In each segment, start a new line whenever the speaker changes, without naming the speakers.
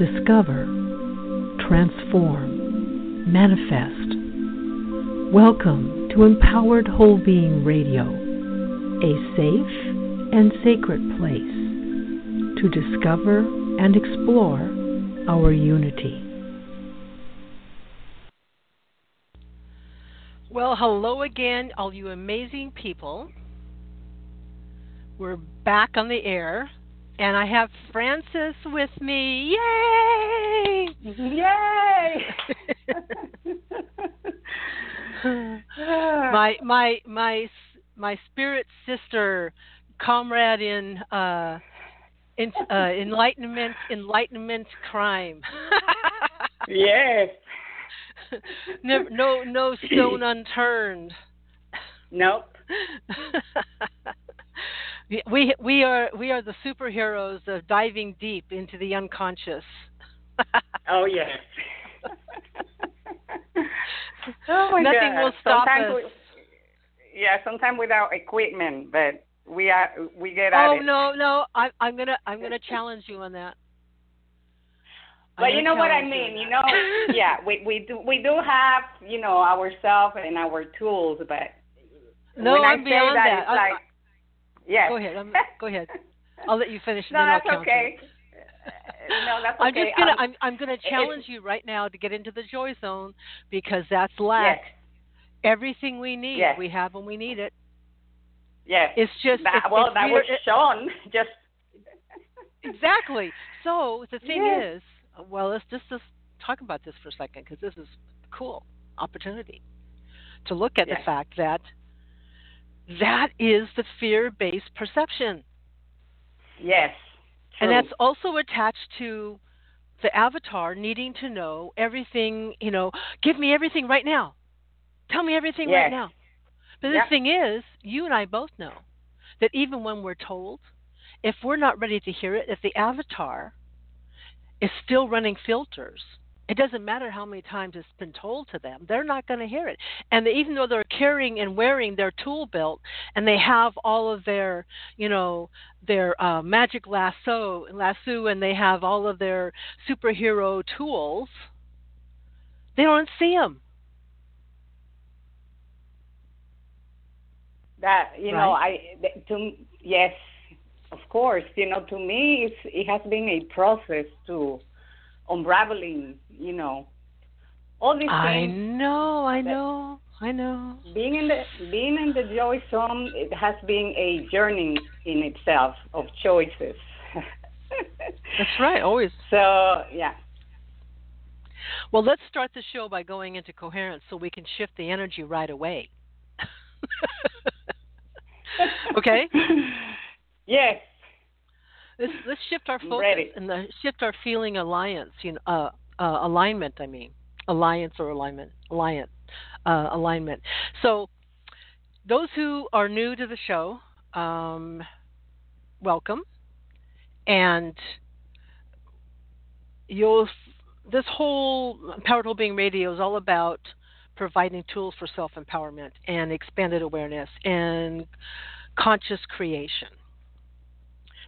discover, transform, manifest. Welcome to Empowered Whole Being Radio, a safe and sacred place to discover and explore our unity.
Well, hello again, all you amazing people. We're back on the air, and I have Frances with me. Yay!
Yay!
my my my my spirit sister, comrade in uh, in uh, enlightenment, enlightenment crime.
yes.
no, no, no stone unturned.
Nope.
we we are we are the superheroes of diving deep into the unconscious.
oh yes. oh my
Nothing
God.
will stop
sometimes
us.
We, yeah, sometimes without equipment, but we are we get
out
oh, it.
no, no! I, I'm gonna I'm gonna challenge you on that. I'm
But you know what I mean, you know, yeah, we we do we do have you know ourselves and our tools, but
no,
when
I'm
I say
beyond
that,
that.
it's like yes.
Go ahead. I'm, go ahead. I'll let you finish. and
no, that's okay. Uh, No, that's okay.
I'm just gonna
Um,
I'm I'm gonna challenge you right now to get into the joy zone because that's lack.
yes,
Everything we need,
Yes.
we have when we need it.
yes.
It's just
that,
it's,
well,
it's
that was shown. Just
exactly. So the thing
Yes.
is, well, let's just, just talk about this for a second because this is cool opportunity to look at
Yes.
the fact that that is the fear-based perception,
yes.
and that's also attached to the avatar needing to know everything. You know, give me everything right now. Tell me everything right now. But
Yeah.
the thing is, you and I both know that even when we're told, if we're not ready to hear it, if the avatar is still running filters, it doesn't matter how many times it's been told to them, they're not going to hear it. And they, even though they're carrying and wearing their tool belt and they have all of their, you know, their uh, magic lasso, lasso, and they have all of their superhero tools, they don't see them.
that you know i to yes of course you know to me it's it has been a process to unraveling you know all these
I
things
know, I know, I know.
being in the being in the joy zone it has been a journey in itself of choices
That's right, always.
so yeah
Well, let's start the show by going into coherence so we can shift the energy right away. okay?
yes
Let's let's shift our focus
ready.
and the, shift our feeling alliance, you know, uh, uh, alignment. I mean, alliance or alignment, alliance, uh, alignment. So, those who are new to the show, um, welcome, and you'll. This whole Empowered Whole Being Radio is all about providing tools for self empowerment and expanded awareness and conscious creation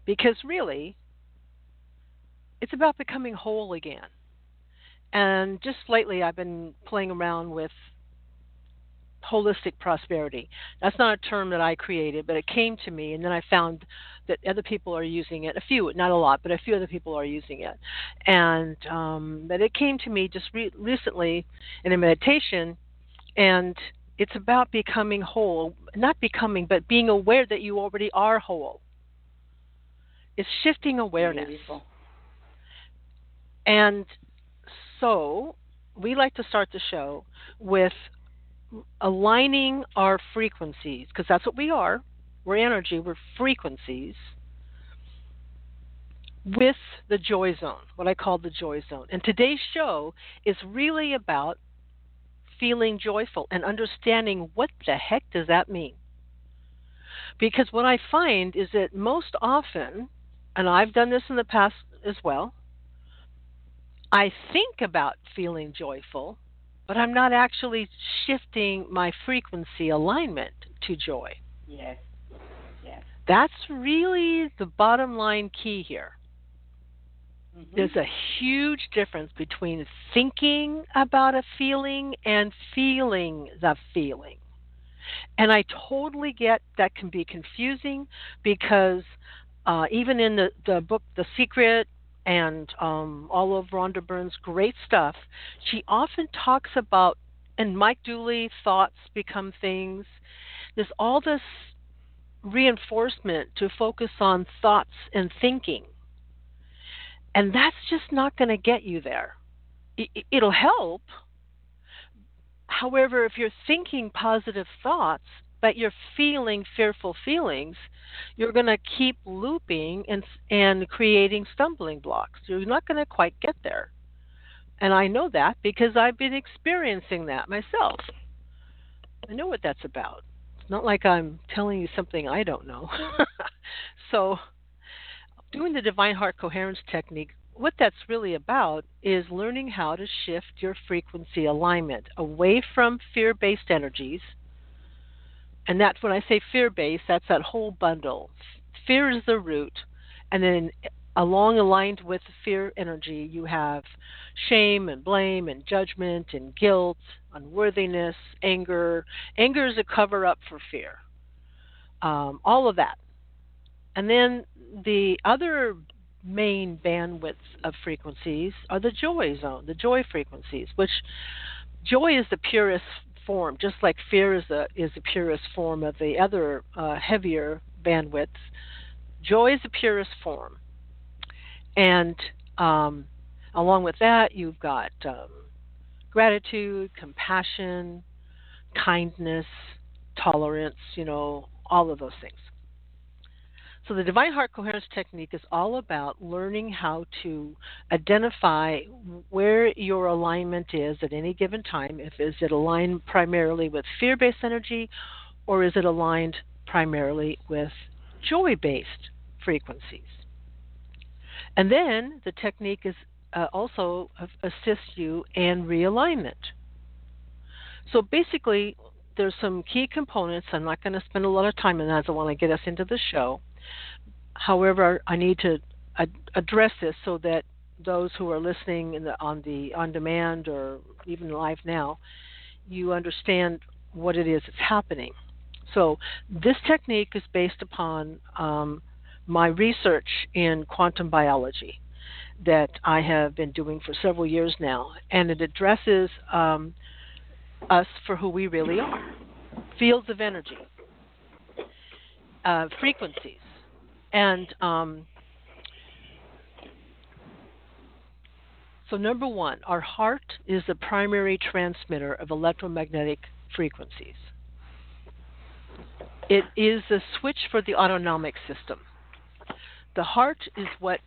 because really it's about becoming whole again. And just lately i've been playing around with holistic prosperity. That's not a term that i created but it came to me and then i found that other people are using it. A few not a lot but a few other people are using it. And um, but it came to me just re- recently in a meditation and it's about becoming whole. Not becoming but being aware that you already are whole is shifting awareness.
Beautiful.
And so we like to start the show with aligning our frequencies, because that's what we are. We're energy, we're frequencies, with the joy zone, what I call the joy zone. And today's show is really about feeling joyful and understanding what the heck does that mean. Because what I find is that most often, and I've done this in the past as well, I think about feeling joyful, but I'm not actually shifting my frequency alignment to joy.
Yes. Yes.
That's really the bottom line key here. Mm-hmm. There's a huge difference between thinking about a feeling and feeling the feeling. And I totally get that can be confusing because uh, even in the, the book The Secret and um, all of Rhonda Byrne's great stuff, she often talks about, and Mike Dooley, thoughts become things. There's all this reinforcement to focus on thoughts and thinking. And that's just not going to get you there. It'll help. However, if you're thinking positive thoughts, but you're feeling fearful feelings, you're going to keep looping and and creating stumbling blocks. You're not going to quite get there. And I know that because I've been experiencing that myself. I know what that's about. It's not like I'm telling you something I don't know. so, doing the divine heart coherence technique, what that's really about is learning how to shift your frequency alignment away from fear based energies. And that's when I say fear based, that's that whole bundle. Fear is the root, and then along aligned with fear energy, you have shame and blame and judgment and guilt, unworthiness, anger. Anger is a cover up for fear. Um, all of that. And then the other main bandwidths of frequencies are the joy zone, the joy frequencies, which joy is the purest form, just like fear is the is the purest form of the other uh, heavier bandwidths. Joy is the purest form, and um, along with that, you've got um, gratitude, compassion, kindness, tolerance. You know, all of those things. So, the Divine Heart Coherence Technique is all about learning how to identify where your alignment is at any given time. If is it aligned primarily with fear-based energy, or is it aligned primarily with joy-based frequencies? And then the technique is uh, also assists you in realignment. So basically, there's some key components. I'm not going to spend a lot of time on that. I want to get us into the show. However, I need to ad- address this so that those who are listening the, on the on demand or even live now, you understand what it is that's happening. So this technique is based upon um, my research in quantum biology that I have been doing for several years now, and it addresses um, us for who we really are fields of energy, uh, frequencies, and um, so, number one, our heart is the primary transmitter of electromagnetic frequencies. It is the switch for the autonomic system. The heart is what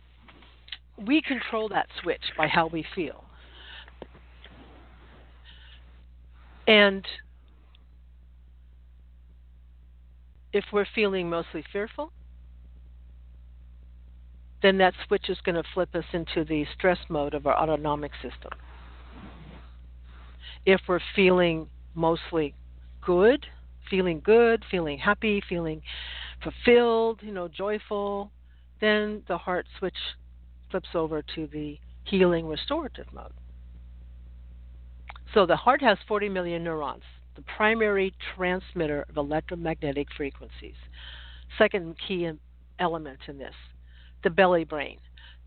we control that switch by how we feel. And if we're feeling mostly fearful, then that switch is going to flip us into the stress mode of our autonomic system. If we're feeling mostly good, feeling good, feeling happy, feeling fulfilled, you know, joyful, then the heart switch flips over to the healing restorative mode. So the heart has 40 million neurons, the primary transmitter of electromagnetic frequencies. Second key element in this the belly brain.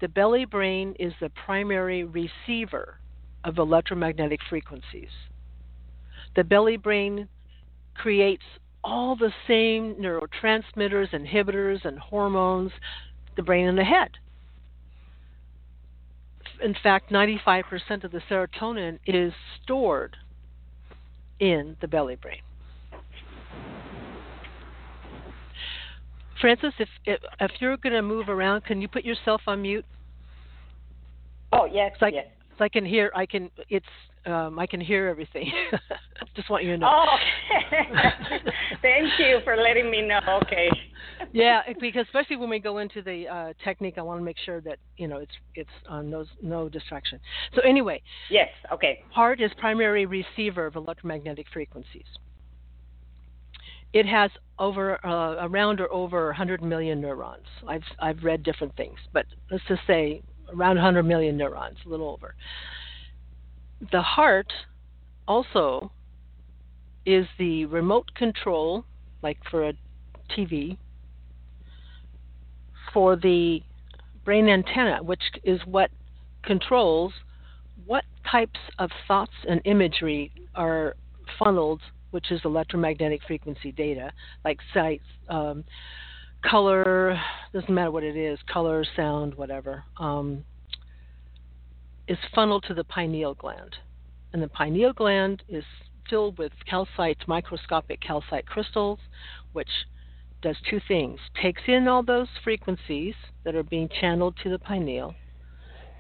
The belly brain is the primary receiver of electromagnetic frequencies. The belly brain creates all the same neurotransmitters, inhibitors, and hormones the brain and the head. In fact, 95% of the serotonin is stored in the belly brain. Frances, if if, if you're going to move around, can you put yourself on mute?
Oh yes,
so I,
yes.
So I can hear. I can. It's. Um, I can hear everything. Just want you to know.
Oh, thank you for letting me know. Okay.
yeah, because especially when we go into the uh, technique, I want to make sure that you know it's it's uh, no no distraction. So anyway.
Yes. Okay.
Heart is primary receiver of electromagnetic frequencies. It has over uh, around or over 100 million neurons. I've I've read different things, but let's just say around 100 million neurons, a little over. The heart also is the remote control, like for a TV, for the brain antenna, which is what controls what types of thoughts and imagery are funneled, which is electromagnetic frequency data, like sight, um, color, doesn't matter what it is, color, sound, whatever, um, is funneled to the pineal gland. And the pineal gland is filled with calcite, microscopic calcite crystals, which does two things takes in all those frequencies that are being channeled to the pineal,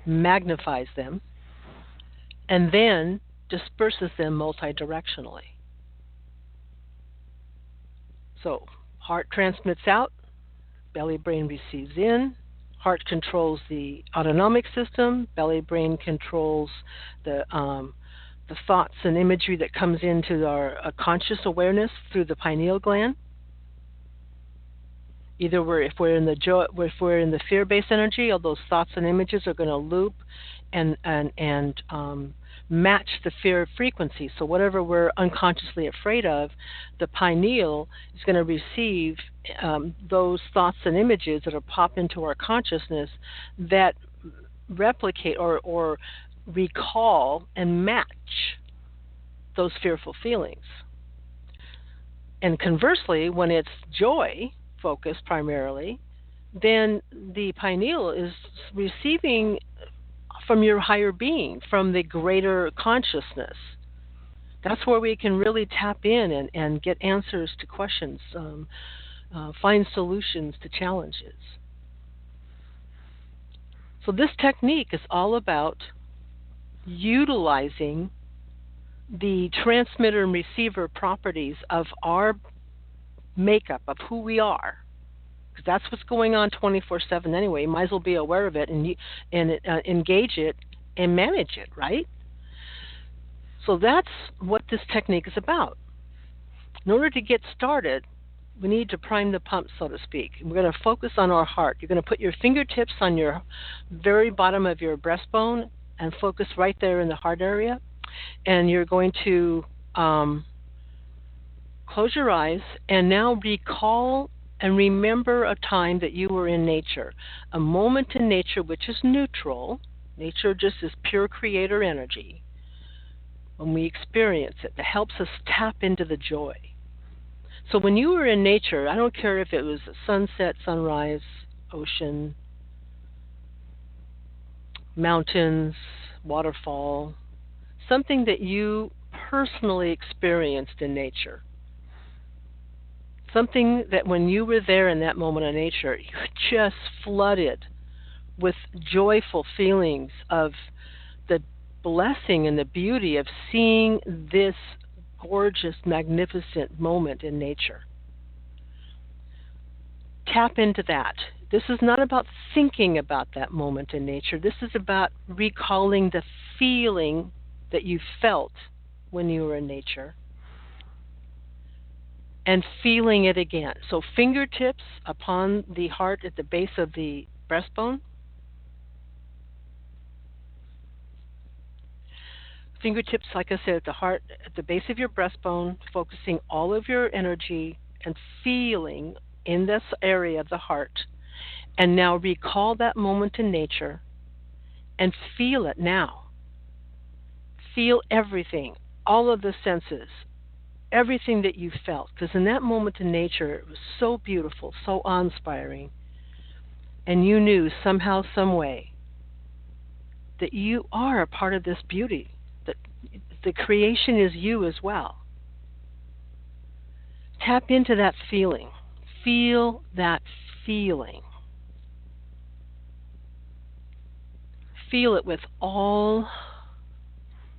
magnifies them, and then disperses them multidirectionally. So, heart transmits out, belly brain receives in, heart controls the autonomic system, belly brain controls the um, the thoughts and imagery that comes into our uh, conscious awareness through the pineal gland. Either we're, if we're in the joy, if we're in the fear-based energy, all those thoughts and images are going to loop and and and um, match the fear frequency. So whatever we're unconsciously afraid of, the pineal is going to receive um, those thoughts and images that are pop into our consciousness that replicate or or recall and match those fearful feelings. And conversely, when it's joy focused primarily, then the pineal is receiving from your higher being, from the greater consciousness. That's where we can really tap in and, and get answers to questions, um, uh, find solutions to challenges. So, this technique is all about utilizing the transmitter and receiver properties of our makeup, of who we are. Because that's what's going on 24 7 anyway. You might as well be aware of it and, and uh, engage it and manage it, right? So that's what this technique is about. In order to get started, we need to prime the pump, so to speak. We're going to focus on our heart. You're going to put your fingertips on your very bottom of your breastbone and focus right there in the heart area. And you're going to um, close your eyes and now recall and remember a time that you were in nature, a moment in nature which is neutral. Nature just is pure creator energy. When we experience it, that helps us tap into the joy. So when you were in nature, I don't care if it was sunset, sunrise, ocean, mountains, waterfall, something that you personally experienced in nature. Something that when you were there in that moment of nature, you just flooded with joyful feelings of the blessing and the beauty of seeing this gorgeous, magnificent moment in nature. Tap into that this is not about thinking about that moment in nature. This is about recalling the feeling that you felt when you were in nature and feeling it again. So, fingertips upon the heart at the base of the breastbone. Fingertips, like I said, at the heart, at the base of your breastbone, focusing all of your energy and feeling in this area of the heart and now recall that moment in nature and feel it now. Feel everything, all of the senses, everything that you felt. Because in that moment in nature, it was so beautiful, so awe inspiring. And you knew somehow, some way, that you are a part of this beauty, that the creation is you as well. Tap into that feeling. Feel that feeling. feel it with all,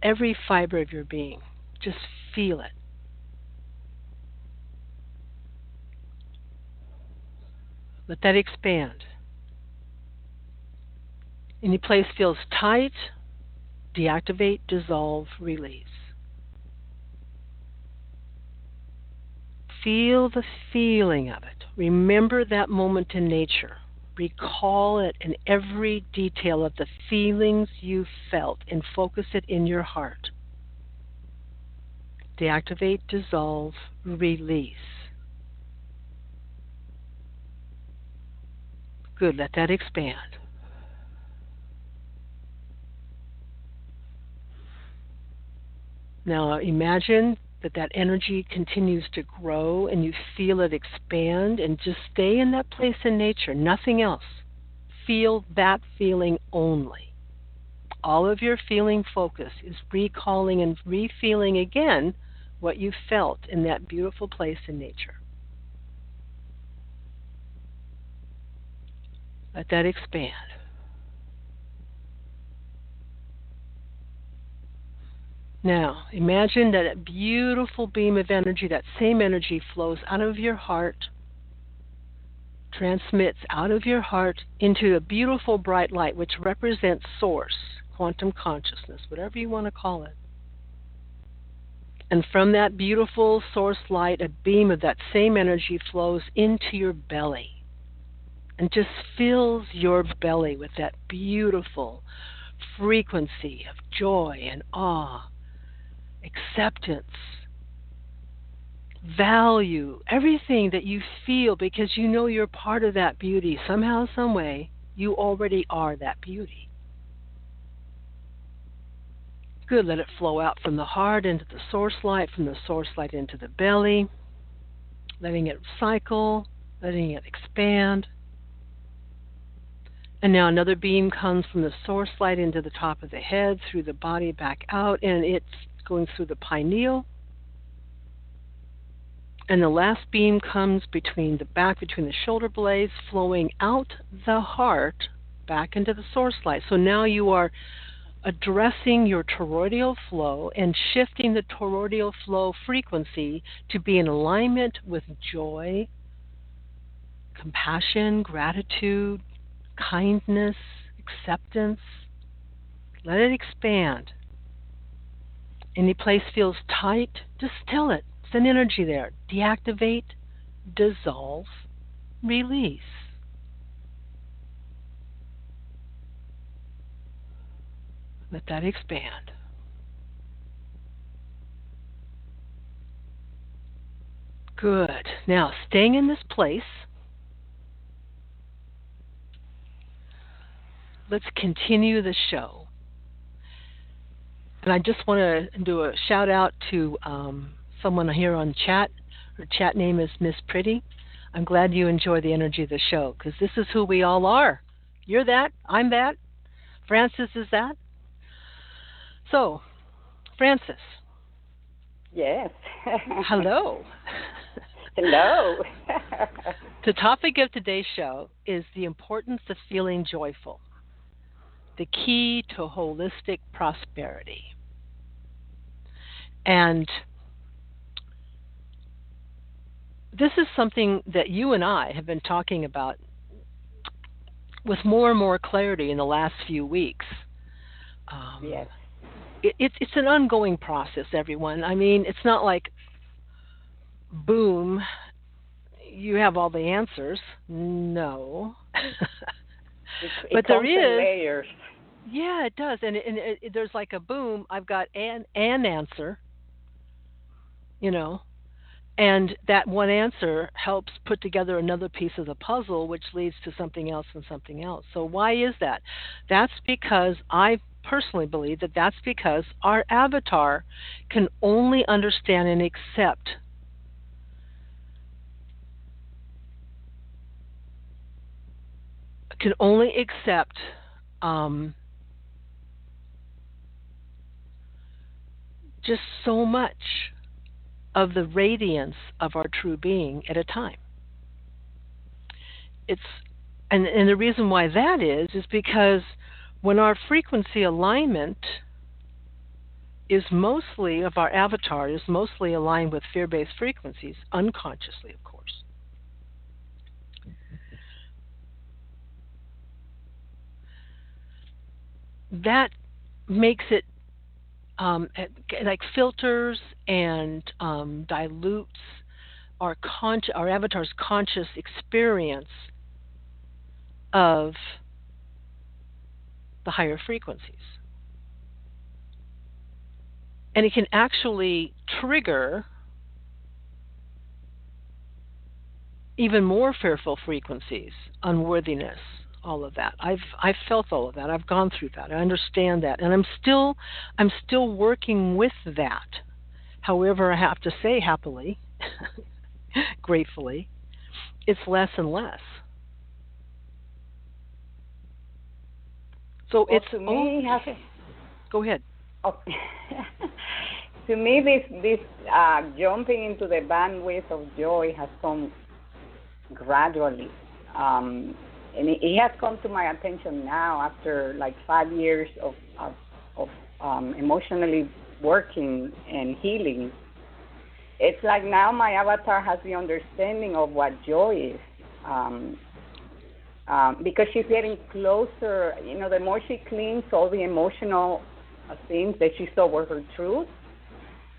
every fiber of your being. Just feel it. Let that expand. Any place feels tight, deactivate, dissolve, release. Feel the feeling of it. Remember that moment in nature. recall it in every detail of the feelings you felt and focus it in your heart. Deactivate, dissolve, release. Good, let that expand. Now imagine that that energy continues to grow and you feel it expand and just stay in that place in nature, nothing else. Feel that feeling only. All of your feeling focus is recalling and re-feeling again what you felt in that beautiful place in nature. Let that expand. Now, imagine that a beautiful beam of energy, that same energy flows out of your heart, transmits out of your heart into a beautiful bright light, which represents source, quantum consciousness, whatever you want to call it. And from that beautiful source light, a beam of that same energy flows into your belly and just fills your belly with that beautiful frequency of joy and awe acceptance, value, everything that you feel because you know you're part of that beauty. Somehow, some way, you already are that beauty. Good. Let it flow out from the heart into the source light, from the source light into the belly, letting it cycle, letting it expand. And now another beam comes from the source light into the top of the head, through the body, back out, and it's going through the pineal. And the last beam comes between the back, between the shoulder blades, flowing out the heart back into the source light. So now you are addressing your toroidal flow and shifting the toroidal flow frequency to be in alignment with joy, compassion, gratitude, kindness, acceptance. Let it expand. Any place feels tight, just it. Send energy there. Deactivate, dissolve, release. Let that expand. Good. Now, staying in this place, let's continue the show. And I just want to do a shout out to um, someone here on chat. Her chat name is Miss Pretty. I'm glad you enjoy the energy of the show because this is who we all are. You're that. I'm that. Frances is that. So, Frances.
Yes.
Hello.
Hello.
the topic of today's show is the importance of feeling joyful the key to holistic prosperity. And this is something that you and I have been talking about with more and more clarity in the last few weeks.
Um, yes.
It, it, it's an ongoing process, everyone. I mean, it's not like, boom, you have all the answers. No. but there is
layers.
Yeah, it does, and, and it, it, there's like a boom. I've got an an answer, you know, and that one answer helps put together another piece of the puzzle, which leads to something else and something else. So why is that? That's because I personally believe that that's because our avatar can only understand and accept can only accept um, just so much of the radiance of our true being at a time. It's and, and the reason why that is is because when our frequency alignment is mostly of our avatar is mostly aligned with fear-based frequencies unconsciously of course that makes it um, like filters and um, dilutes our con- our avatar's conscious experience of the higher frequencies. And it can actually trigger even more fearful frequencies, unworthiness, all of that. I've I've felt all of that. I've gone through that. I understand that, and I'm still I'm still working with that. However, I have to say happily, gratefully, it's less and less. So
well,
it's
to me.
Go ahead.
Oh, to me, this this uh, jumping into the bandwidth of joy has come gradually. Um, and it, it, has come to my attention now after like five years of of, of um, emotionally working and healing. It's like now my avatar has the understanding of what joy is, um, um, because she's getting closer. You know, the more she cleans all the emotional uh, things that she saw were her truth,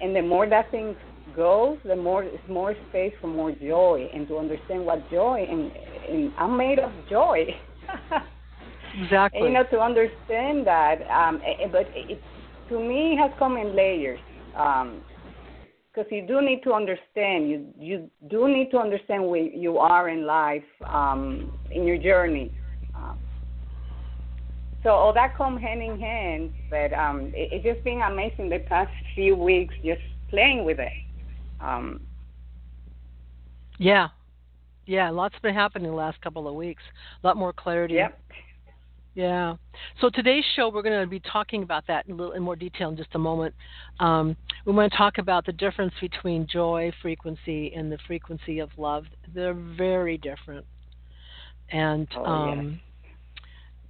and the more that thing goes, the more it's more space for more joy and to understand what joy and, and I'm made of joy.
exactly.
And, you know, to understand that, um, eh, eh, but it to me it has come in layers. Um, because you do need to understand you you do need to understand where you are in life um, in your journey um, so all that come hand in hand but um, it, it's just been amazing the past few weeks just playing with it um,
yeah, yeah, lots been happening the last couple of weeks. A lot more clarity.
Yep.
Yeah. So today's show, we're going to be talking about that in, little, in more detail in just a moment. Um, we want to talk about the difference between joy frequency and the frequency of love. They're very different, and
oh,
um,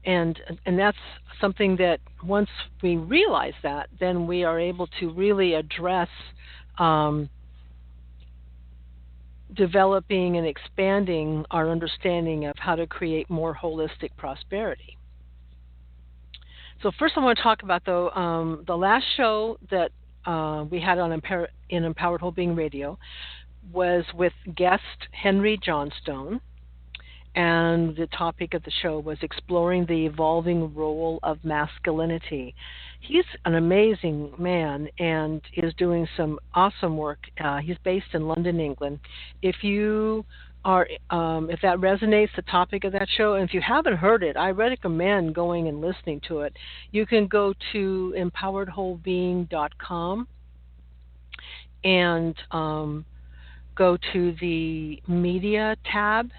and and that's something that once we realize that, then we are able to really address. Um, developing and expanding our understanding of how to create more holistic prosperity. So first, I want to talk about though um, the last show that uh, we had on Empower- in Empowered Whole Being Radio was with guest Henry Johnstone, and the topic of the show was exploring the evolving role of masculinity. He's an amazing man and is doing some awesome work. Uh, he's based in London, England. If you are, um, if that resonates, the topic of that show, and if you haven't heard it, I recommend going and listening to it. You can go to empoweredwholebeing.com and um, go to the media tab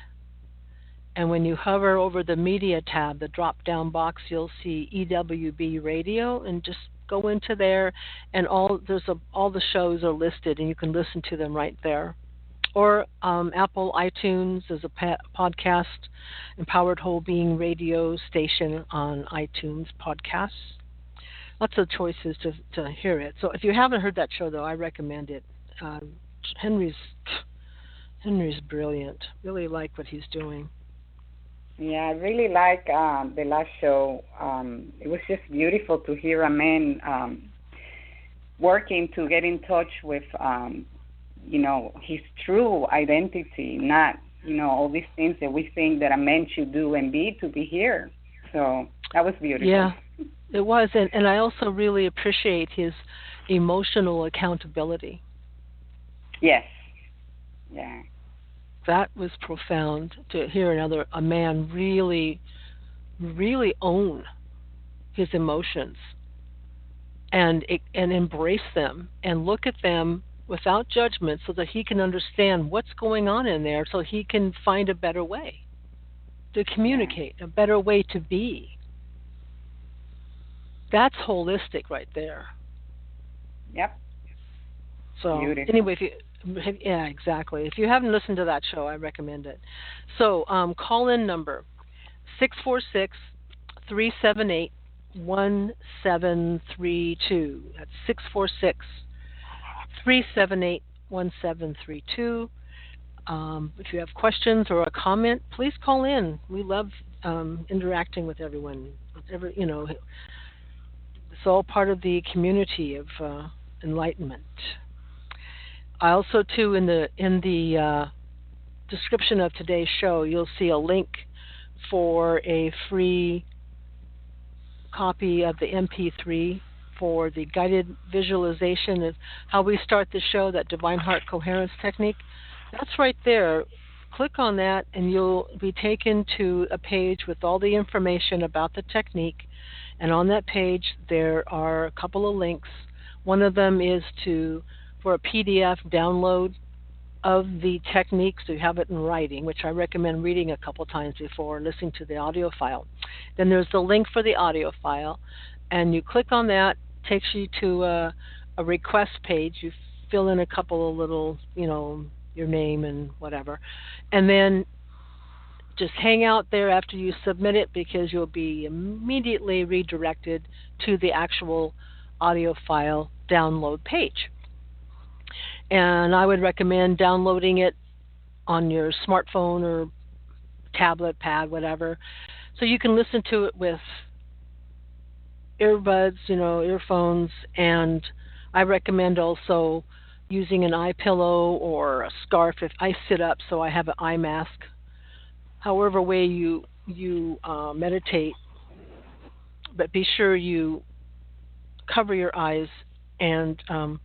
and when you hover over the media tab, the drop down box, you'll see EWB radio and just go into there and all there's a, all the shows are listed and you can listen to them right there. Or um, Apple iTunes, is a pa- podcast, Empowered Whole Being radio station on iTunes podcasts. Lots of choices to, to hear it. So if you haven't heard that show, though, I recommend it. Uh, Henry's Henry's brilliant. Really like what he's doing.
Yeah, I really like um, the last show. Um, it was just beautiful to hear a man um, working to get in touch with, um, you know, his true identity, not, you know, all these things that we think that a man should do and be to be here. So that was beautiful.
Yeah, it was, and and I also really appreciate his emotional accountability.
Yes. Yeah
that was profound to hear another a man really really own his emotions and and embrace them and look at them without judgment so that he can understand what's going on in there so he can find a better way to communicate a better way to be. That's holistic right there.
Yep.
So
Beautiful.
anyway if you yeah, exactly. If you haven't listened to that show, I recommend it. So, um, call in number 646 378 1732. That's 646 378 1732. Um, if you have questions or a comment, please call in. We love um, interacting with everyone. Every, you know, it's all part of the community of uh, enlightenment. I also too in the in the uh, description of today's show you'll see a link for a free copy of the MP3 for the guided visualization of how we start the show, that divine heart coherence technique. That's right there. Click on that, and you'll be taken to a page with all the information about the technique. And on that page, there are a couple of links. One of them is to for a PDF download of the technique, so you have it in writing, which I recommend reading a couple times before listening to the audio file. Then there's the link for the audio file, and you click on that, takes you to a, a request page. You fill in a couple of little, you know, your name and whatever, and then just hang out there after you submit it because you'll be immediately redirected to the actual audio file download page and I would recommend downloading it on your smartphone or tablet, pad, whatever, so you can listen to it with earbuds, you know, earphones, and I recommend also using an eye pillow or a scarf if I sit up, so I have an eye mask. However way you you uh, meditate, but be sure you cover your eyes and um,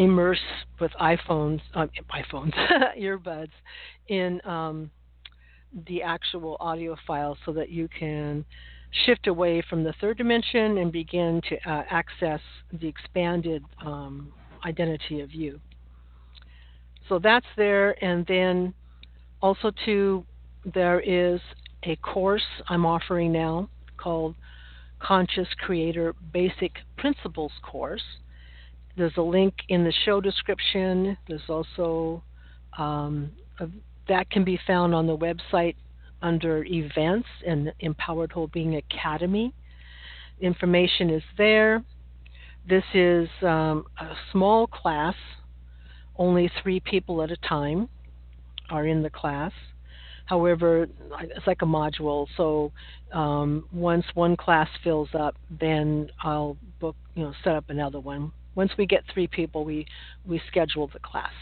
immerse with iPhones, uh, iPhones, earbuds in um, the actual audio file so that you can shift away from the third dimension and begin to uh, access the expanded um, identity of you. So that's there, and then also too, there is a course I'm offering now called Conscious Creator Basic Principles Course there's a link in the show description. There's also um, a, that can be found on the website under events and Empowered Whole Being Academy. Information is there. This is um, a small class, only three people at a time are in the class. However, it's like a module. So um, once one class fills up, then I'll book, you know, set up another one once we get three people, we, we schedule the class.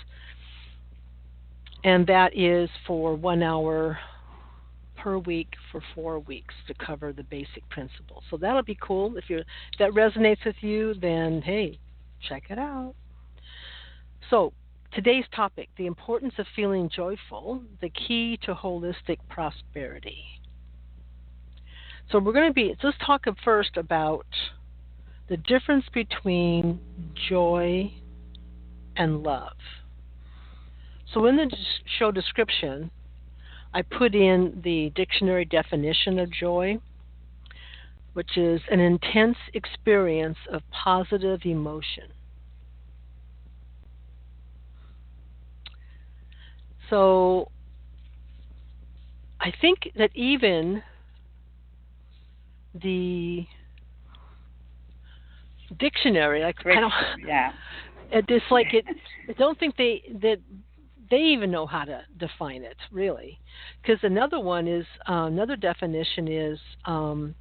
And that is for one hour per week for four weeks to cover the basic principles. So that'll be cool. If, you if that resonates with you, then hey, check it out. So today's topic the importance of feeling joyful, the key to holistic prosperity. So we're going to be, let's talk first about the difference between joy and love. So, in the show description, I put in the dictionary definition of joy, which is an intense experience of positive emotion. So, I think that even the dictionary. Like I don't,
yeah.
It's like it. I don't think they that they even know how to define it really, because another one is uh, another definition is um,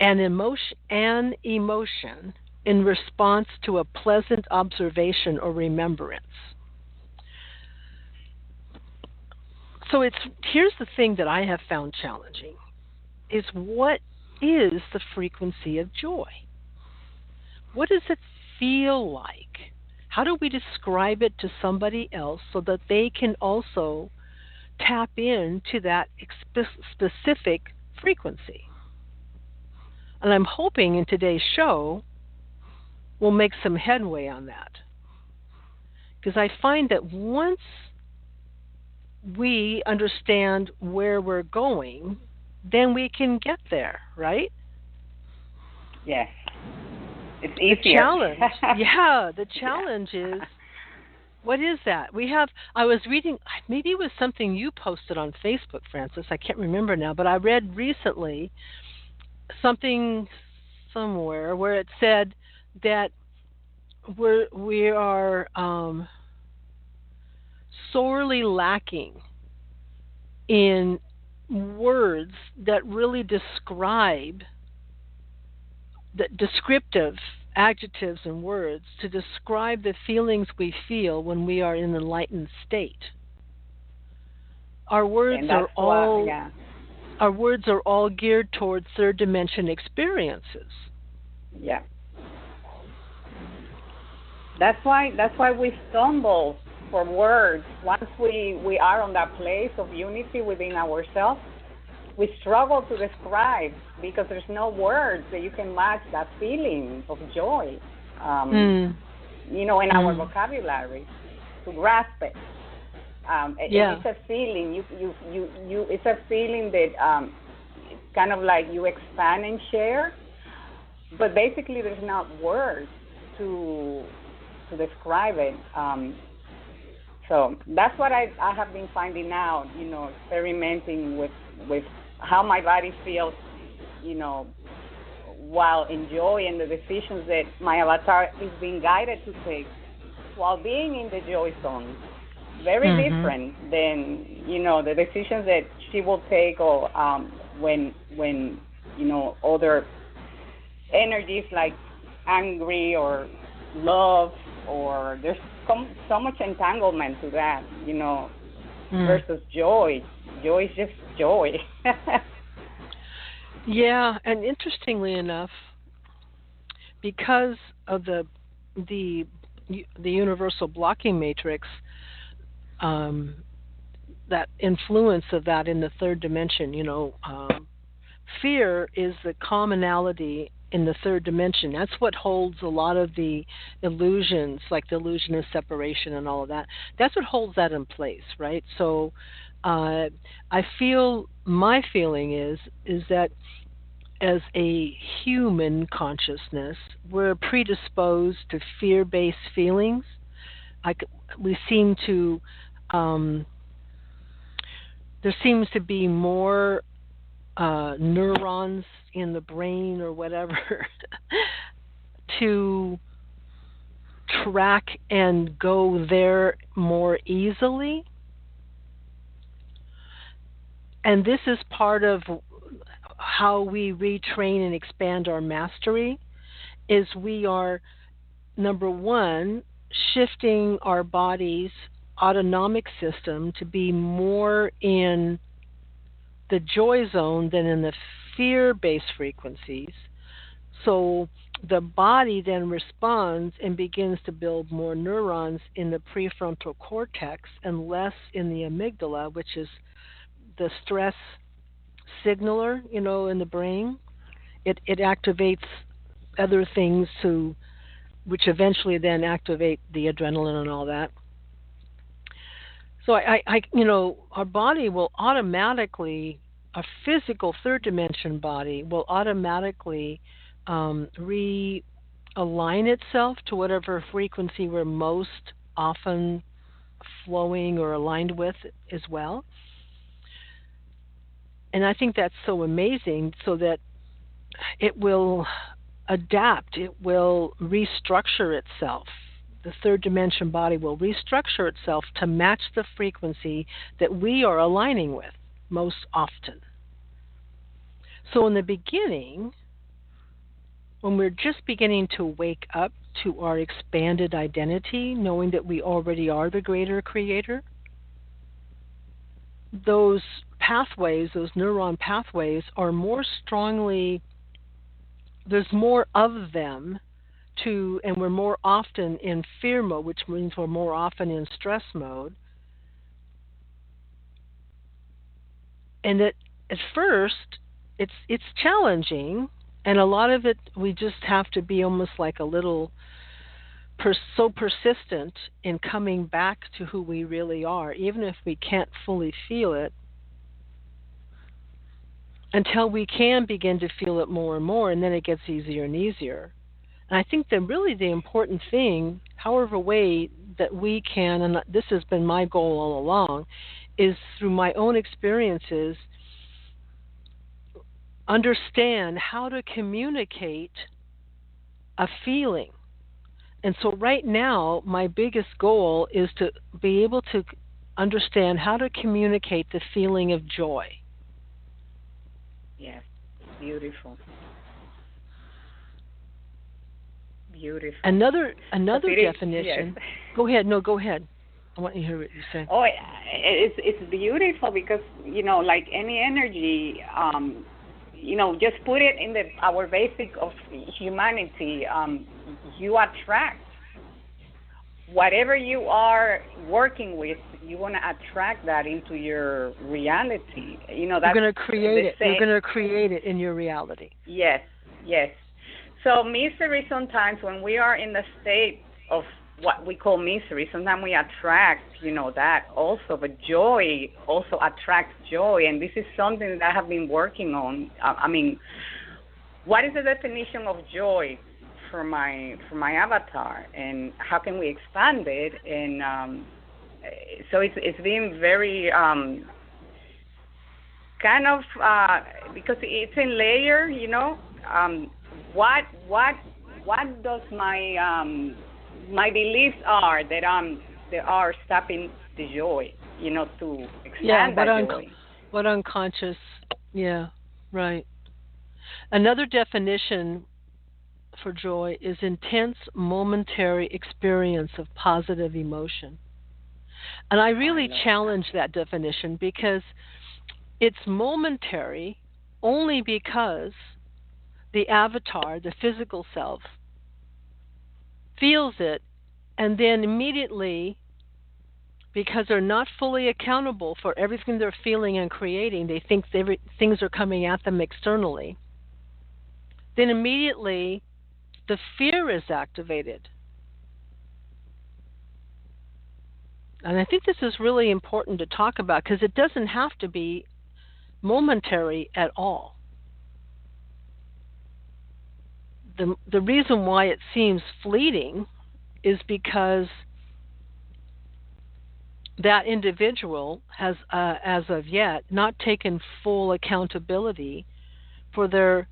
an emotion an emotion in response to a pleasant observation or remembrance. So it's here's the thing that I have found challenging is what is the frequency of joy? What does it feel like? How do we describe it to somebody else so that they can also tap into that specific frequency? And I'm hoping in today's show we'll make some headway on that. Because I find that once we understand where we're going, then we can get there, right?
Yes. It's easier.
The challenge. yeah, the challenge yeah. is what is that? We have I was reading maybe it was something you posted on Facebook, Frances. I can't remember now, but I read recently something somewhere where it said that we're we are um, sorely lacking in words that really describe the descriptive adjectives and words to describe the feelings we feel when we are in an enlightened state. our words are all
yeah.
our words are all geared towards third dimension experiences.
Yeah. That's why that's why we stumble for words. Once we, we are on that place of unity within ourselves, we struggle to describe because there's no words that you can match that feeling of joy. Um,
mm.
You know, in mm. our
Hmm.
vocabulary, to grasp it. Um,
yeah.
It's a feeling. You, you, you, you. It's a feeling that um, kind of like you expand and share, but basically there's not words to to describe it. Um, so that's what I, I have been finding out, you know, experimenting with with how my body feels, you know, while enjoying the decisions that my avatar is being guided to take while being in the joy zone. Very
Mhm.
different than, you know, the decisions that she will take or um when when, you know, other energies like angry or love or there's so, so much entanglement to that, you know,
Mm.
versus joy. Joy is just joy.
Yeah, and interestingly enough, because of the the the universal blocking matrix, um, that influence of that in the third dimension, you know, um, fear is the commonality in the third dimension. That's what holds a lot of the illusions, like the illusion of separation and all of that. That's what holds that in place, right? So, uh, I feel my feeling is is that as a human consciousness, we're predisposed to fear-based feelings. Like we seem to, um, there seems to be more uh, neurons in the brain or whatever to track and go there more easily. And this is part of how we retrain and expand our mastery is we are number 1 shifting our body's autonomic system to be more in the joy zone than in the fear based frequencies. So the body then responds and begins to build more neurons in the prefrontal cortex and less in the amygdala, which is the stress signaler, you know, in the brain. It it activates other things to which eventually then activate the adrenaline and all that. So I, I, you know, our body will automatically, a physical third dimension body will automatically um, realign itself to whatever frequency we're most often flowing or aligned with as well. And I think that's so amazing, so that it will adapt, it will restructure itself the third dimension body will restructure itself to match the frequency that we are aligning with most often. So, in the beginning, when we're just beginning to wake up to our expanded identity, knowing that we already are the greater creator, those pathways, those neuron pathways, are more strongly, there's more of them to, and we're more often in fear mode, which means we're more often in stress mode. And that at first, it's it's challenging, and a lot of it we just have to be almost like a little per, so persistent in coming back to who we really are, even if we can't fully feel it, until we can begin to feel it more and more, and then it gets easier and easier. And I think that really the important thing, however way that we can, and this has been my goal all along, is through my own experiences, understand how to communicate a feeling. And so right now, my biggest goal is to be able to understand how to communicate the feeling of joy.
Yes, beautiful. Beautiful.
Another another
But it is-
definition.
yes.
Go ahead. No, go ahead. I want you to hear what you say.
Oh, it's it's beautiful because you know, like any energy, um, you know, just put it in the our basic of humanity. Um, you attract whatever you are working with. You want to attract that into your reality. You know, that's
you're going to create it. Same. You're going to create it in your reality.
Yes, yes. So misery sometimes when we are in the state of what we call misery, sometimes we attract, you know, that also. But joy also attracts joy, and this is something that I have been working on. I mean, what is the definition of joy for my for my avatar, and how can we expand it? And um, so it's it's been very um, kind of uh, because it's in layer, you know. Um, what what what does my um, my beliefs are that I'm they are stopping the joy, you know, to expand
yeah,
that
un-
joy.
What unconscious? Yeah, right. Another definition for joy is intense momentary experience of positive emotion. And I really
I
challenge
that.
that definition because it's momentary only because the avatar, the physical self, feels it, and then immediately, because they're not fully accountable for everything they're feeling and creating, they think every, things are coming at them externally. Then immediately, the fear is activated. And I think this is really important to talk about because it doesn't have to be momentary at all. The the reason why it seems fleeting is because that individual has, uh, as of yet, not taken full accountability for their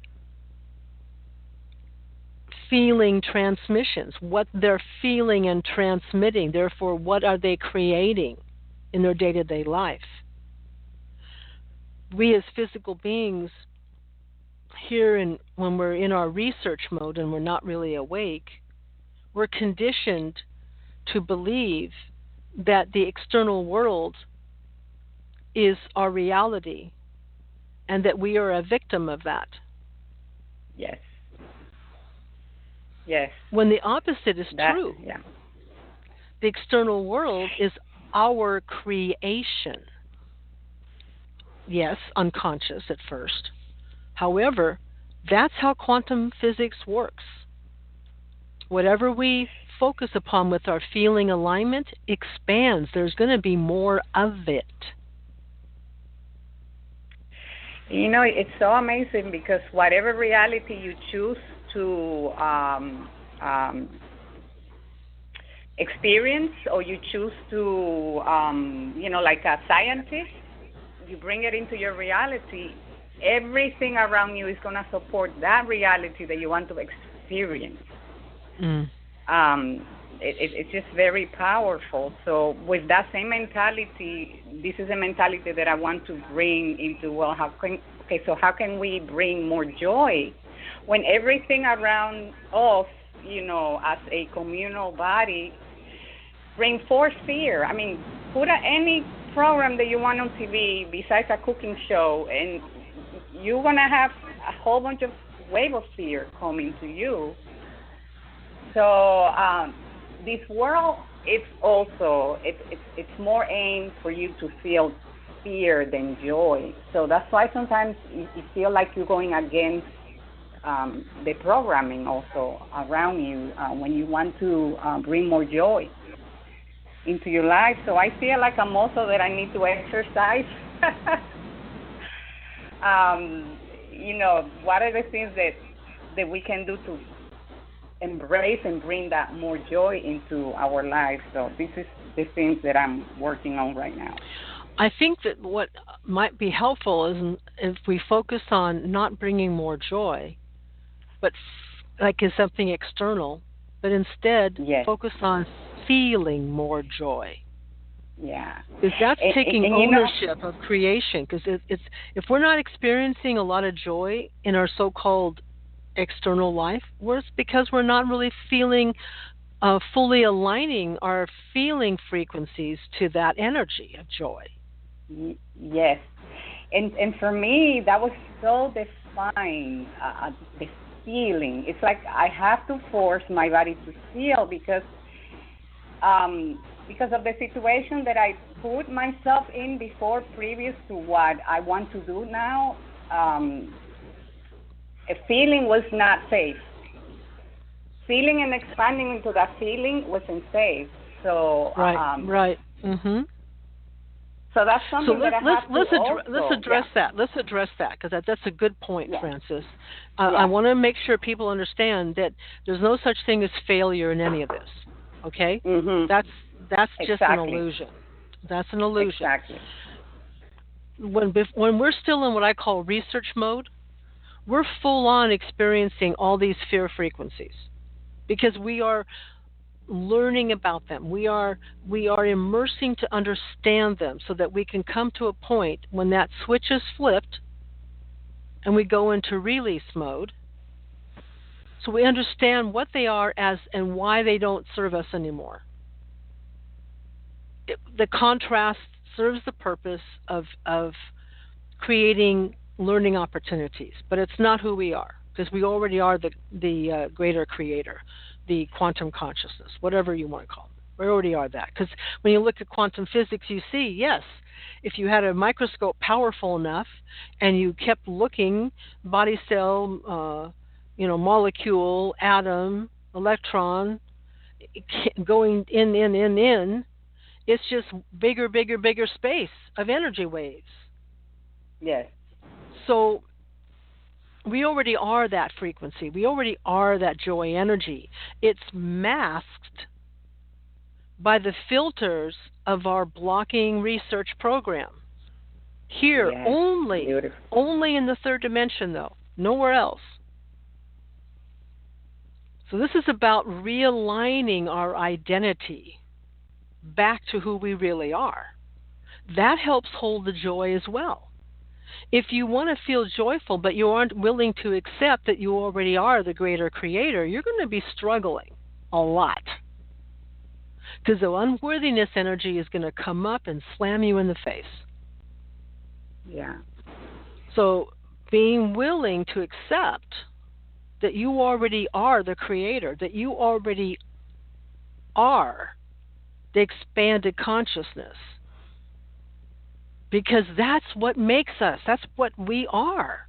feeling transmissions, what they're feeling and transmitting. Therefore, what are they creating in their day to day life? We as physical beings here in when we're in our research mode and we're not really awake, we're conditioned to believe that the external world is our reality and that we are a victim of that.
Yes. Yes.
When the opposite is
that,
true.
Yeah.
The external world is our creation. Yes, unconscious at first. However, that's how quantum physics works. Whatever we focus upon with our feeling alignment expands. There's going to be more of it.
You know, it's so amazing because whatever reality you choose to um, um, experience or you choose to, um, you know, like a scientist, you bring it into your reality, everything around you is going to support that reality that you want to experience.
Mm.
Um, it, it, it's just very powerful. So with that same mentality, this is a mentality that I want to bring into well, how can okay? So how can we bring more joy when everything around us, you know, as a communal body, reinforce fear? I mean, put any program that you want on TV besides a cooking show, and you're gonna have a whole bunch of wave of fear coming to you. So um, this world it's also it's it's it's more aimed for you to feel fear than joy. So that's why sometimes you, you feel like you're going against um, the programming also around you uh, when you want to uh, bring more joy into your life. So I feel like I'm also that I need to exercise. um, you know, what are the things that that we can do to embrace and bring that more joy into our lives? So this is the things that I'm working on right now.
I think that what might be helpful is if we focus on not bringing more joy, but f- like is something external, but instead
yes.
focus on feeling more joy.
Yeah,
because that's
and,
taking
and,
and ownership
know,
of creation. Because it, it's if we're not experiencing a lot of joy in our so-called external life, it's because we're not really feeling uh, fully aligning our feeling frequencies to that energy of joy.
Yes, and and for me that was so defined. Uh, uh, the feeling. It's like I have to force my body to feel because um, because of the situation that I put myself in before, previous to what I want to do now. Um, a feeling was not safe. Feeling and expanding into that feeling wasn't safe. So
right,
um,
right. Mhm.
So that's something
so let's,
that I
let's,
have
let's,
to
addre-
also,
let's address
yeah.
that. Let's address that because that, that's a good point,
Yeah.
Frances. Uh,
Yeah.
I want to make sure people understand that there's no such thing as failure in any of this. Okay,
mm-hmm.
that's that's just an illusion. That's an illusion.
Exactly.
When when we're still in what I call research mode, we're full on experiencing all these fear frequencies because we are learning about them. We are we are immersing to understand them so that we can come to a point when that switch is flipped and we go into release mode. So we understand what they are as and why they don't serve us anymore. The contrast serves the purpose of of creating learning opportunities, but it's not who we are because we already are the the uh, greater creator the quantum consciousness, whatever you want to call it. We already are that. Because when you look at quantum physics, you see, yes, if you had a microscope powerful enough and you kept looking, body cell, uh, you know, molecule, atom, electron, going in, in, in, in, it's just bigger, bigger, bigger space of energy waves.
Yes.
So we already are that frequency. We already are that joy energy. It's masked by the filters of our blocking research program. Here
Yes.
only,
Beautiful.
only in the third dimension though, nowhere else. So this is about realigning our identity back to who we really are. That helps hold the joy as well if you want to feel joyful but you aren't willing to accept that you already are the greater creator, you're going to be struggling a lot. Because the unworthiness energy is going to come up and slam you in the face.
Yeah.
So, being willing to accept that you already are the creator, that you already are the expanded consciousness, because that's what makes us, that's what we are.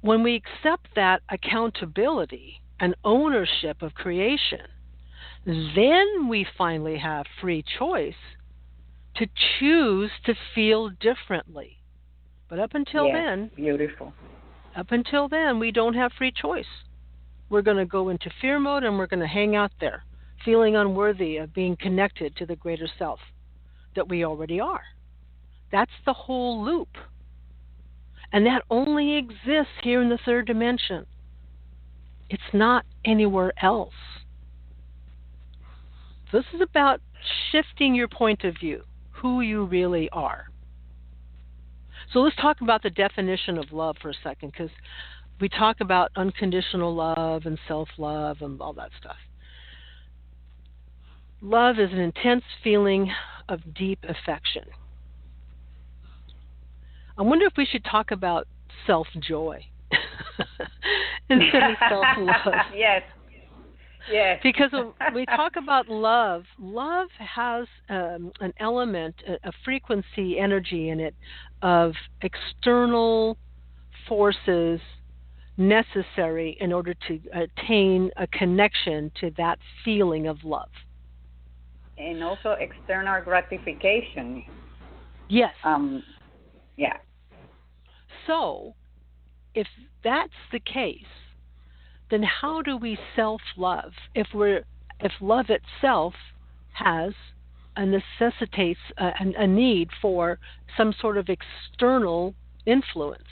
When we accept that accountability and ownership of creation, then we finally have free choice to choose to feel differently. But up until
Yes.
then,
Beautiful.
up until then, we don't have free choice. We're going to go into fear mode and we're going to hang out there, feeling unworthy of being connected to the greater self that we already are. That's the whole loop. And that only exists here in the third dimension. It's not anywhere else. This is about shifting your point of view, who you really are. So let's talk about the definition of love for a second, because we talk about unconditional love and self love and all that stuff. Love is an intense feeling of deep affection. I wonder if we should talk about self joy instead of self love.
yes. Yes.
Because when we talk about love, love has um, an element, a, a frequency energy in it of external forces necessary in order to attain a connection to that feeling of love.
And also external gratification.
Yes.
Um, yeah.
So, if that's the case, then how do we self-love if we're if love itself has and necessitates a, a need for some sort of external influence?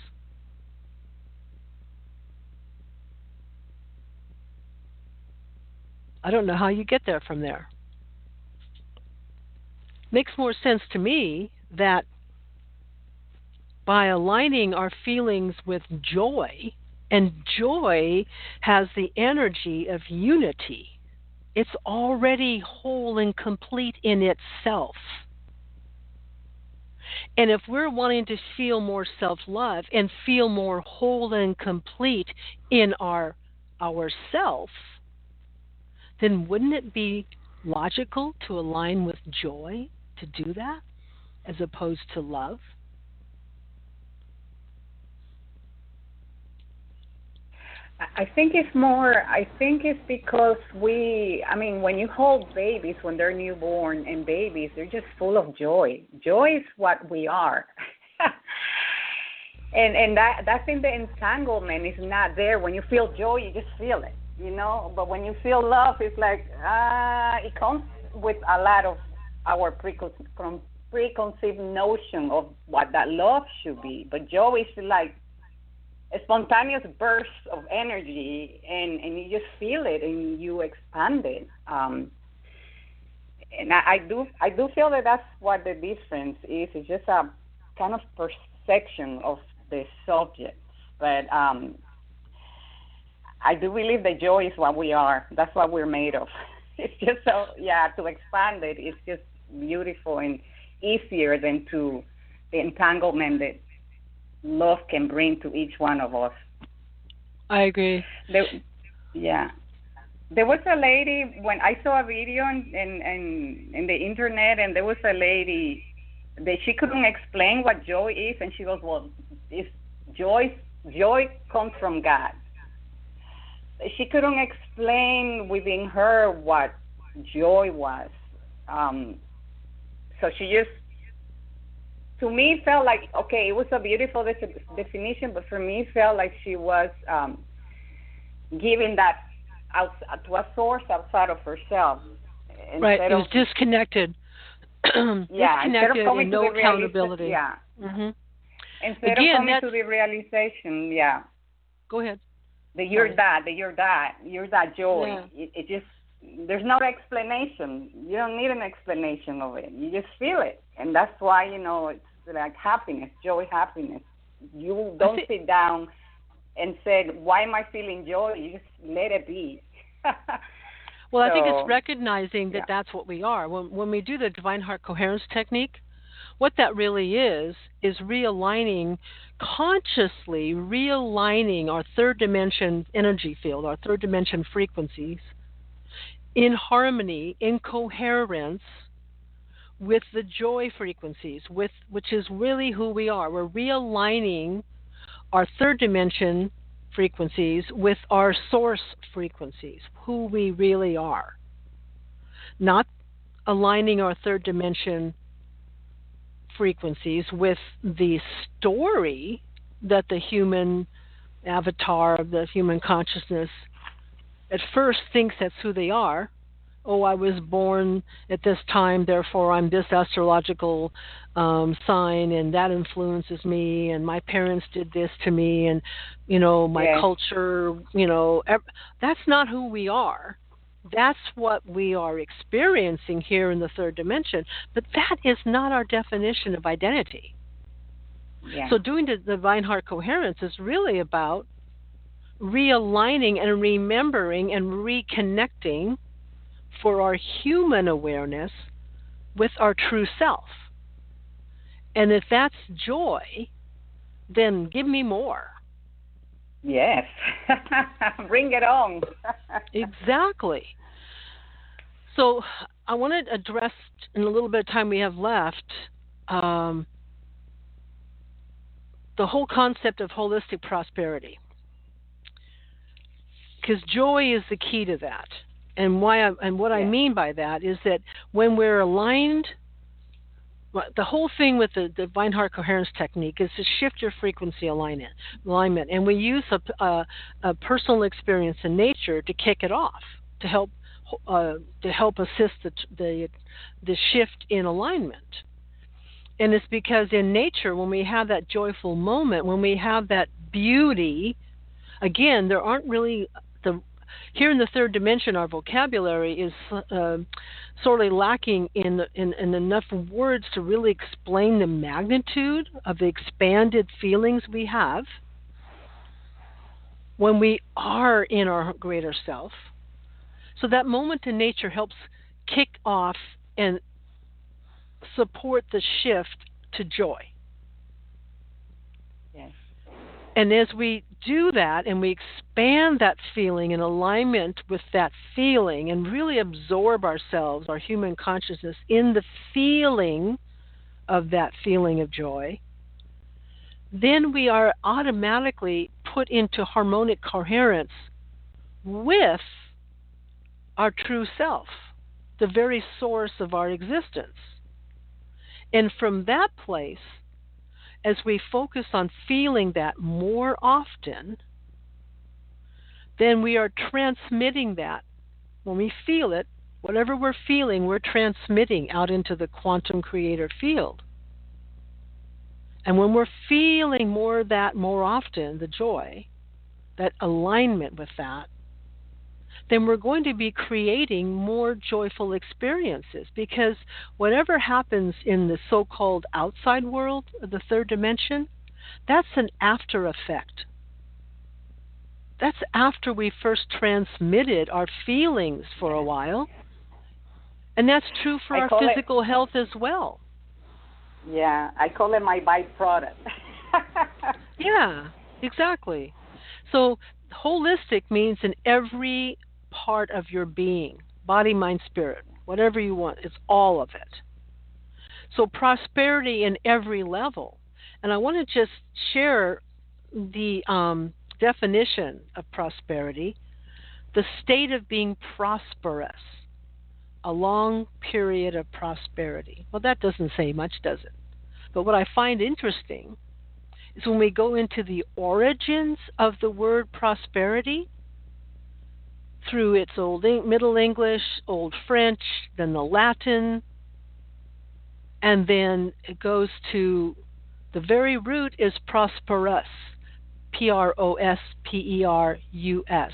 I don't know how you get there from there. Makes more sense to me that by aligning our feelings with joy, and joy has the energy of unity. It's already whole and complete in itself. And if we're wanting to feel more self love and feel more whole and complete in our ourself, then wouldn't it be logical to align with joy to do that as opposed to love?
I think it's more. I think it's because we. I mean, when you hold babies when they're newborn and babies, they're just full of joy. Joy is what we are. and and that that's in the entanglement is not there. When you feel joy, you just feel it, you know. But when you feel love, it's like ah, uh, it comes with a lot of our preconceived preconceived notion of what that love should be. But joy is like a spontaneous burst of energy and and you just feel it and you expand it um and I, I do I do feel that that's what the difference is. It's just a kind of perception of the subject, but um, I do believe that joy is what we are. That's what we're made of. It's just so yeah to expand it. It's just beautiful and easier than to the entanglement that love can bring to each one of us.
I agree.
There, yeah. There was a lady when I saw a video in, in in in the internet, and there was a lady that she couldn't explain what joy is, and she goes, "Well, if joy joy comes from God." She couldn't explain within her what joy was, um, so she just to me felt like okay, it was a beautiful de- definition, but for me it felt like she was um, giving that out to a source outside of herself.
Right, it was of, disconnected.
yeah,
disconnected
and
no accountability.
Yeah.
Mm-hmm.
Instead
Again,
of coming to the realization, yeah.
Go ahead.
That you're that, that you're that, you're that joy.
Yeah.
It, it just there's no explanation. You don't need an explanation of it. You just feel it, and that's why you know it's like happiness, joy, happiness. You don't
think,
sit down and say, "Why am I feeling joy?" You just let it be.
well,
so,
I think it's recognizing that
yeah.
that's what we are. When when we do the divine heart coherence technique, what that really is is realigning consciously realigning our third dimension energy field, our third dimension frequencies in harmony, in coherence with the joy frequencies, with which is really who we are. We're realigning our third dimension frequencies with our source frequencies, who we really are. Not aligning our third dimension frequencies with the story that the human avatar of the human consciousness at first thinks that's who they are oh, I was born at this time, therefore I'm this astrological um, sign, and that influences me, and my parents did this to me, and you know my
yeah.
culture, you know, ev- that's not who we are. That's what we are experiencing here in the third dimension, but that is not our definition of identity.
Yeah.
So, doing the divine heart coherence is really about realigning and remembering and reconnecting for our human awareness with our true self. And if that's joy, then give me more.
Yes. Bring it on.
exactly. So I want to address in a little bit of time we have left um, the whole concept of holistic prosperity. Because joy is the key to that and why I, and what
yeah.
I mean by that is that when we're aligned, the whole thing with the divine heart coherence technique is to shift your frequency alignment, alignment, and we use a, a, a personal experience in nature to kick it off to help uh, to help assist the, the the shift in alignment. And it's because in nature, when we have that joyful moment, when we have that beauty, again, there aren't really the here in the third dimension, our vocabulary is uh, sorely lacking in, in, in enough words to really explain the magnitude of the expanded feelings we have when we are in our greater self. So that moment in nature helps kick off and support the shift to joy.
Yes.
And as we do that and we expand that feeling in alignment with that feeling and really absorb ourselves, our human consciousness, in the feeling of that feeling of joy, then we are automatically put into harmonic coherence with our true self, the very source of our existence. And from that place, as we focus on feeling that more often, then we are transmitting that. When we feel it, whatever we're feeling, we're transmitting out into the quantum creator field. And when we're feeling more that more often, the joy, that alignment with that, then we're going to be creating more joyful experiences because whatever happens in the so called outside world, the third dimension, that's an after effect. That's after we first transmitted our feelings for a while. And that's true for
I
our
call it-
physical health as well.
Yeah, I call it my byproduct.
Yeah, exactly. So holistic means in every part of your being body, mind, spirit, whatever you want, it's all of it. So prosperity in every level. And I want to just share the um, definition of prosperity the state of being prosperous, a long period of prosperity. Well, that doesn't say much, does it? But what I find interesting is when we go into the origins of the word prosperity through its old Middle English, Old French, then the Latin, and then it goes to the very root is prosperous, P R O S P E R U S,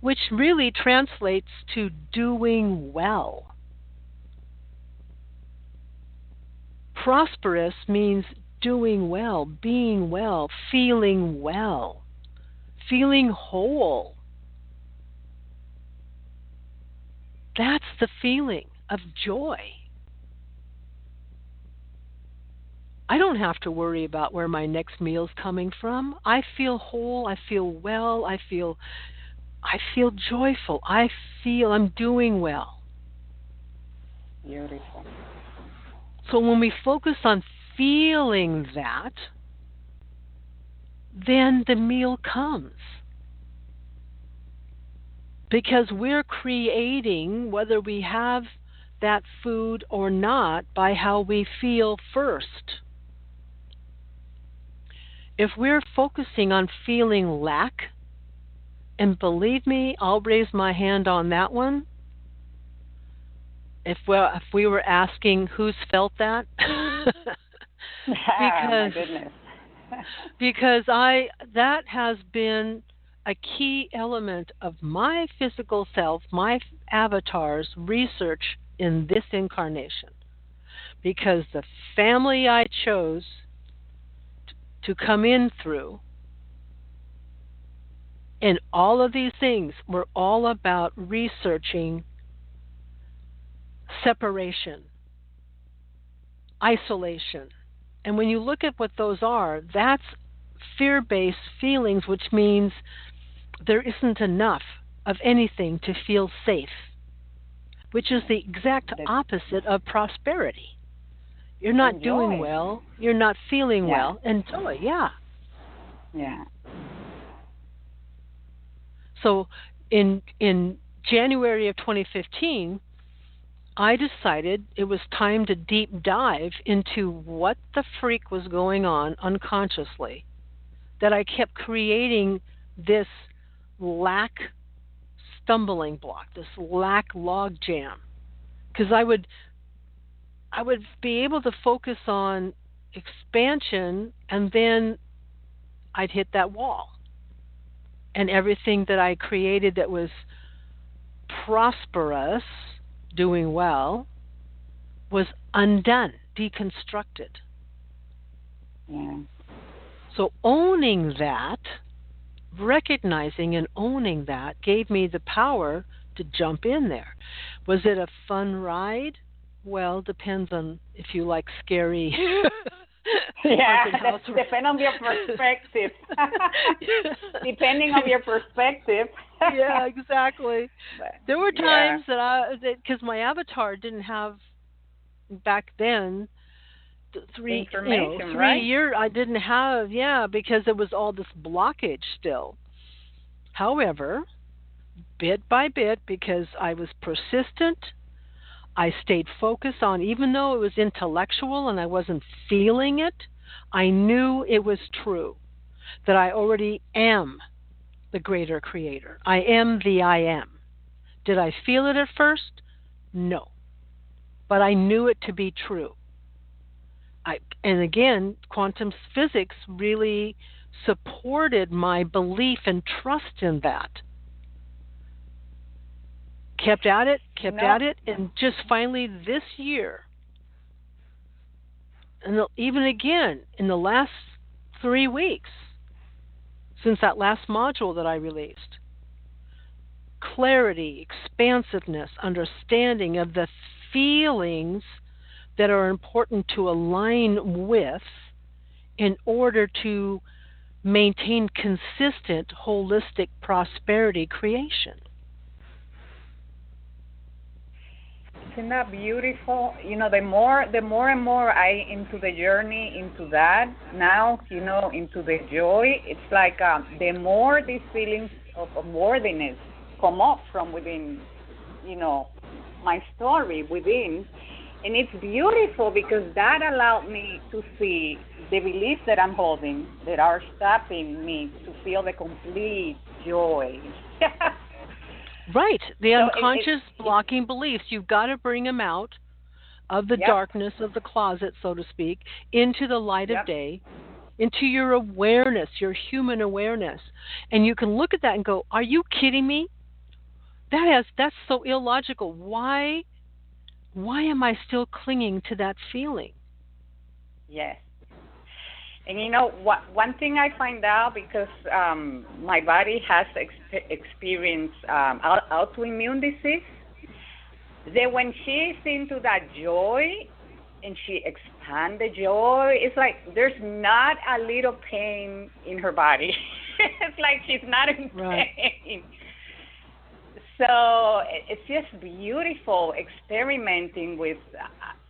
which really translates to doing well. Prosperous means doing well, being well, feeling well, feeling whole. That's the feeling of joy. I don't have to worry about where my next meal's coming from. I feel whole, I feel well, I feel I feel joyful. I feel I'm doing well.
Beautiful.
So when we focus on feeling that, then the meal comes. Because we're creating whether we have that food or not by how we feel first. If we're focusing on feeling lack, and believe me, I'll raise my hand on that one. If we if we were asking who's felt that, ah,
my
Because-
goodness.
because I that has been a key element of my physical self, my avatar's research in this incarnation. Because the family I chose to come in through and all of these things were all about researching separation, isolation. And when you look at what those are, that's fear based feelings, which means there isn't enough of anything to feel safe, which is the exact opposite of prosperity. You're not
And
doing well, you're not feeling
Yeah.
well, and yeah.
Yeah.
So in in January of 2015, I decided it was time to deep dive into what the freak was going on unconsciously. That I kept creating this lack stumbling block, this lack log jam. Because I would I would be able to focus on expansion and then I'd hit that wall and everything that I created that was prosperous, doing well, was undone, deconstructed.
Yeah.
So owning that, recognizing and owning that, gave me the power to jump in there. Was it a fun ride? Well, depends on if you like scary.
yeah, depend on your perspective. Depending on your perspective.
yeah, exactly. But, there were times yeah. that I because my avatar didn't have back then three you know, three
right?
year I didn't have yeah because it was all this blockage still. However, bit by bit because I was persistent, I stayed focused on even though it was intellectual and I wasn't feeling it, I knew it was true that I already am the greater creator. I am the I am. Did I feel it at first? No. But I knew it to be true. I, and again, quantum physics really supported my belief and trust in that. Kept at it, kept no. at it, and just finally this year, and even again in the last three weeks since that last module that I released, clarity, expansiveness, understanding of the feelings that are important to align with in order to maintain consistent holistic prosperity creation.
Isn't that beautiful? You know, the more the more and more I into the journey into that now, you know, into the joy, it's like um, the more these feelings of, of worthiness come up from within, you know, my story within, and it's beautiful because that allowed me to see the beliefs that I'm holding that are stopping me to feel the complete joy.
right. The so unconscious it, it, blocking beliefs. You've got to bring them out of the
yep.
darkness of the closet, so to speak, into the light
yep.
of day, into your awareness, your human awareness. And you can look at that and go, Are you kidding me? That has that's so illogical. Why why am I still clinging to that feeling?
Yes. And you know what? One thing I find out because um, my body has ex- experienced um, autoimmune disease, that when she's into that joy and she expands the joy, it's like there's not a little pain in her body. it's like she's not in
right.
So it's just beautiful experimenting with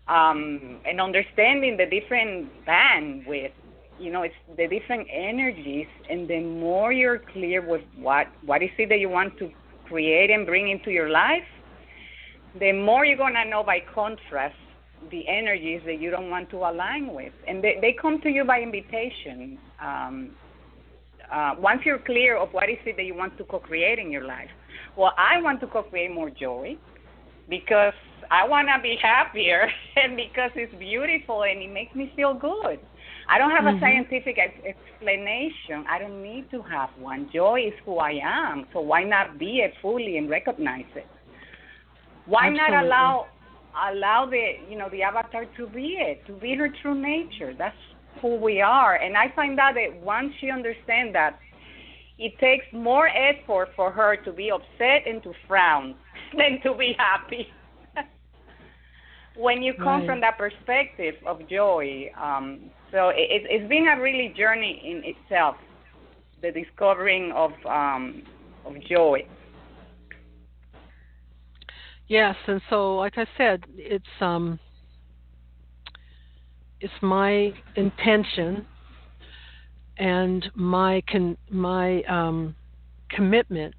um, and understanding the different bandwidth you know it's the different energies. And the more you're clear with what what is it that you want to create and bring into your life the more you're to know by contrast the energies that you don't want to align with. And they, they come to you by invitation um, uh, once you're clear of what is it that you want to co-create in your life well i want to co-create more joy because i want to be happier and because it's beautiful and it makes me feel good I don't have
mm-hmm.
a scientific ex- explanation. I don't need to have one. Joy is who I am. So why not be it fully and recognize it? Why
Absolutely.
not allow allow the you know the avatar to be it, to be her true nature? That's who we are. And I find out that once she understands that, it takes more effort for her to be upset and to frown than to be happy. when you come
right.
from that perspective of joy, um, so it, it's been a really journey in itself, the discovering of um, of joy.
Yes, and so like I said, it's um it's my intention and my con- my um, commitment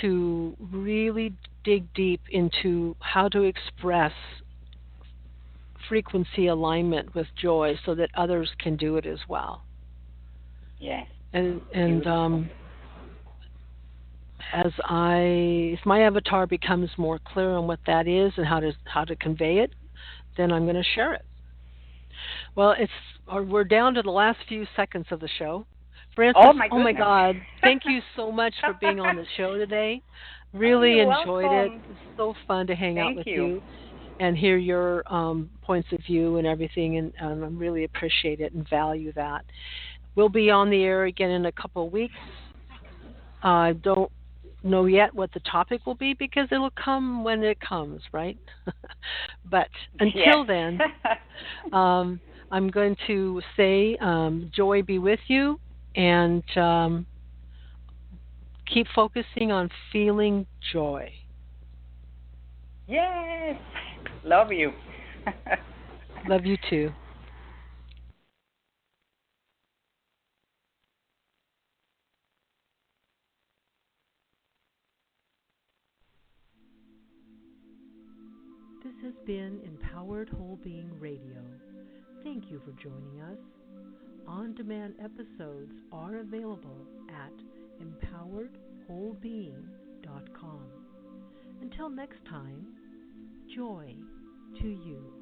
to really dig deep into how to express frequency alignment with joy so that others can do it as well.
Yes.
And and um as I if my avatar becomes more clear on what that is and how to how to convey it, then I'm going to share it. Well, it's we're down to the last few seconds of the show. Frances,
oh my,
oh my God! Thank you so much for being on the show today. Really
You're
enjoyed
welcome.
it. It's so fun to hang
Thank
out with
you.
you and hear your um, points of view and everything, and um, I really appreciate it and value that. We'll be on the air again in a couple of weeks. I uh, don't know yet what the topic will be because it'll come when it comes, right? but until then, um, I'm going to say um, joy be with you and um, keep focusing on feeling joy.
Yes. Love you.
Love you too.
Been Empowered Whole Being Radio. Thank you for joining us. On demand episodes are available at empoweredwholebeing.com. Until next time, joy to you.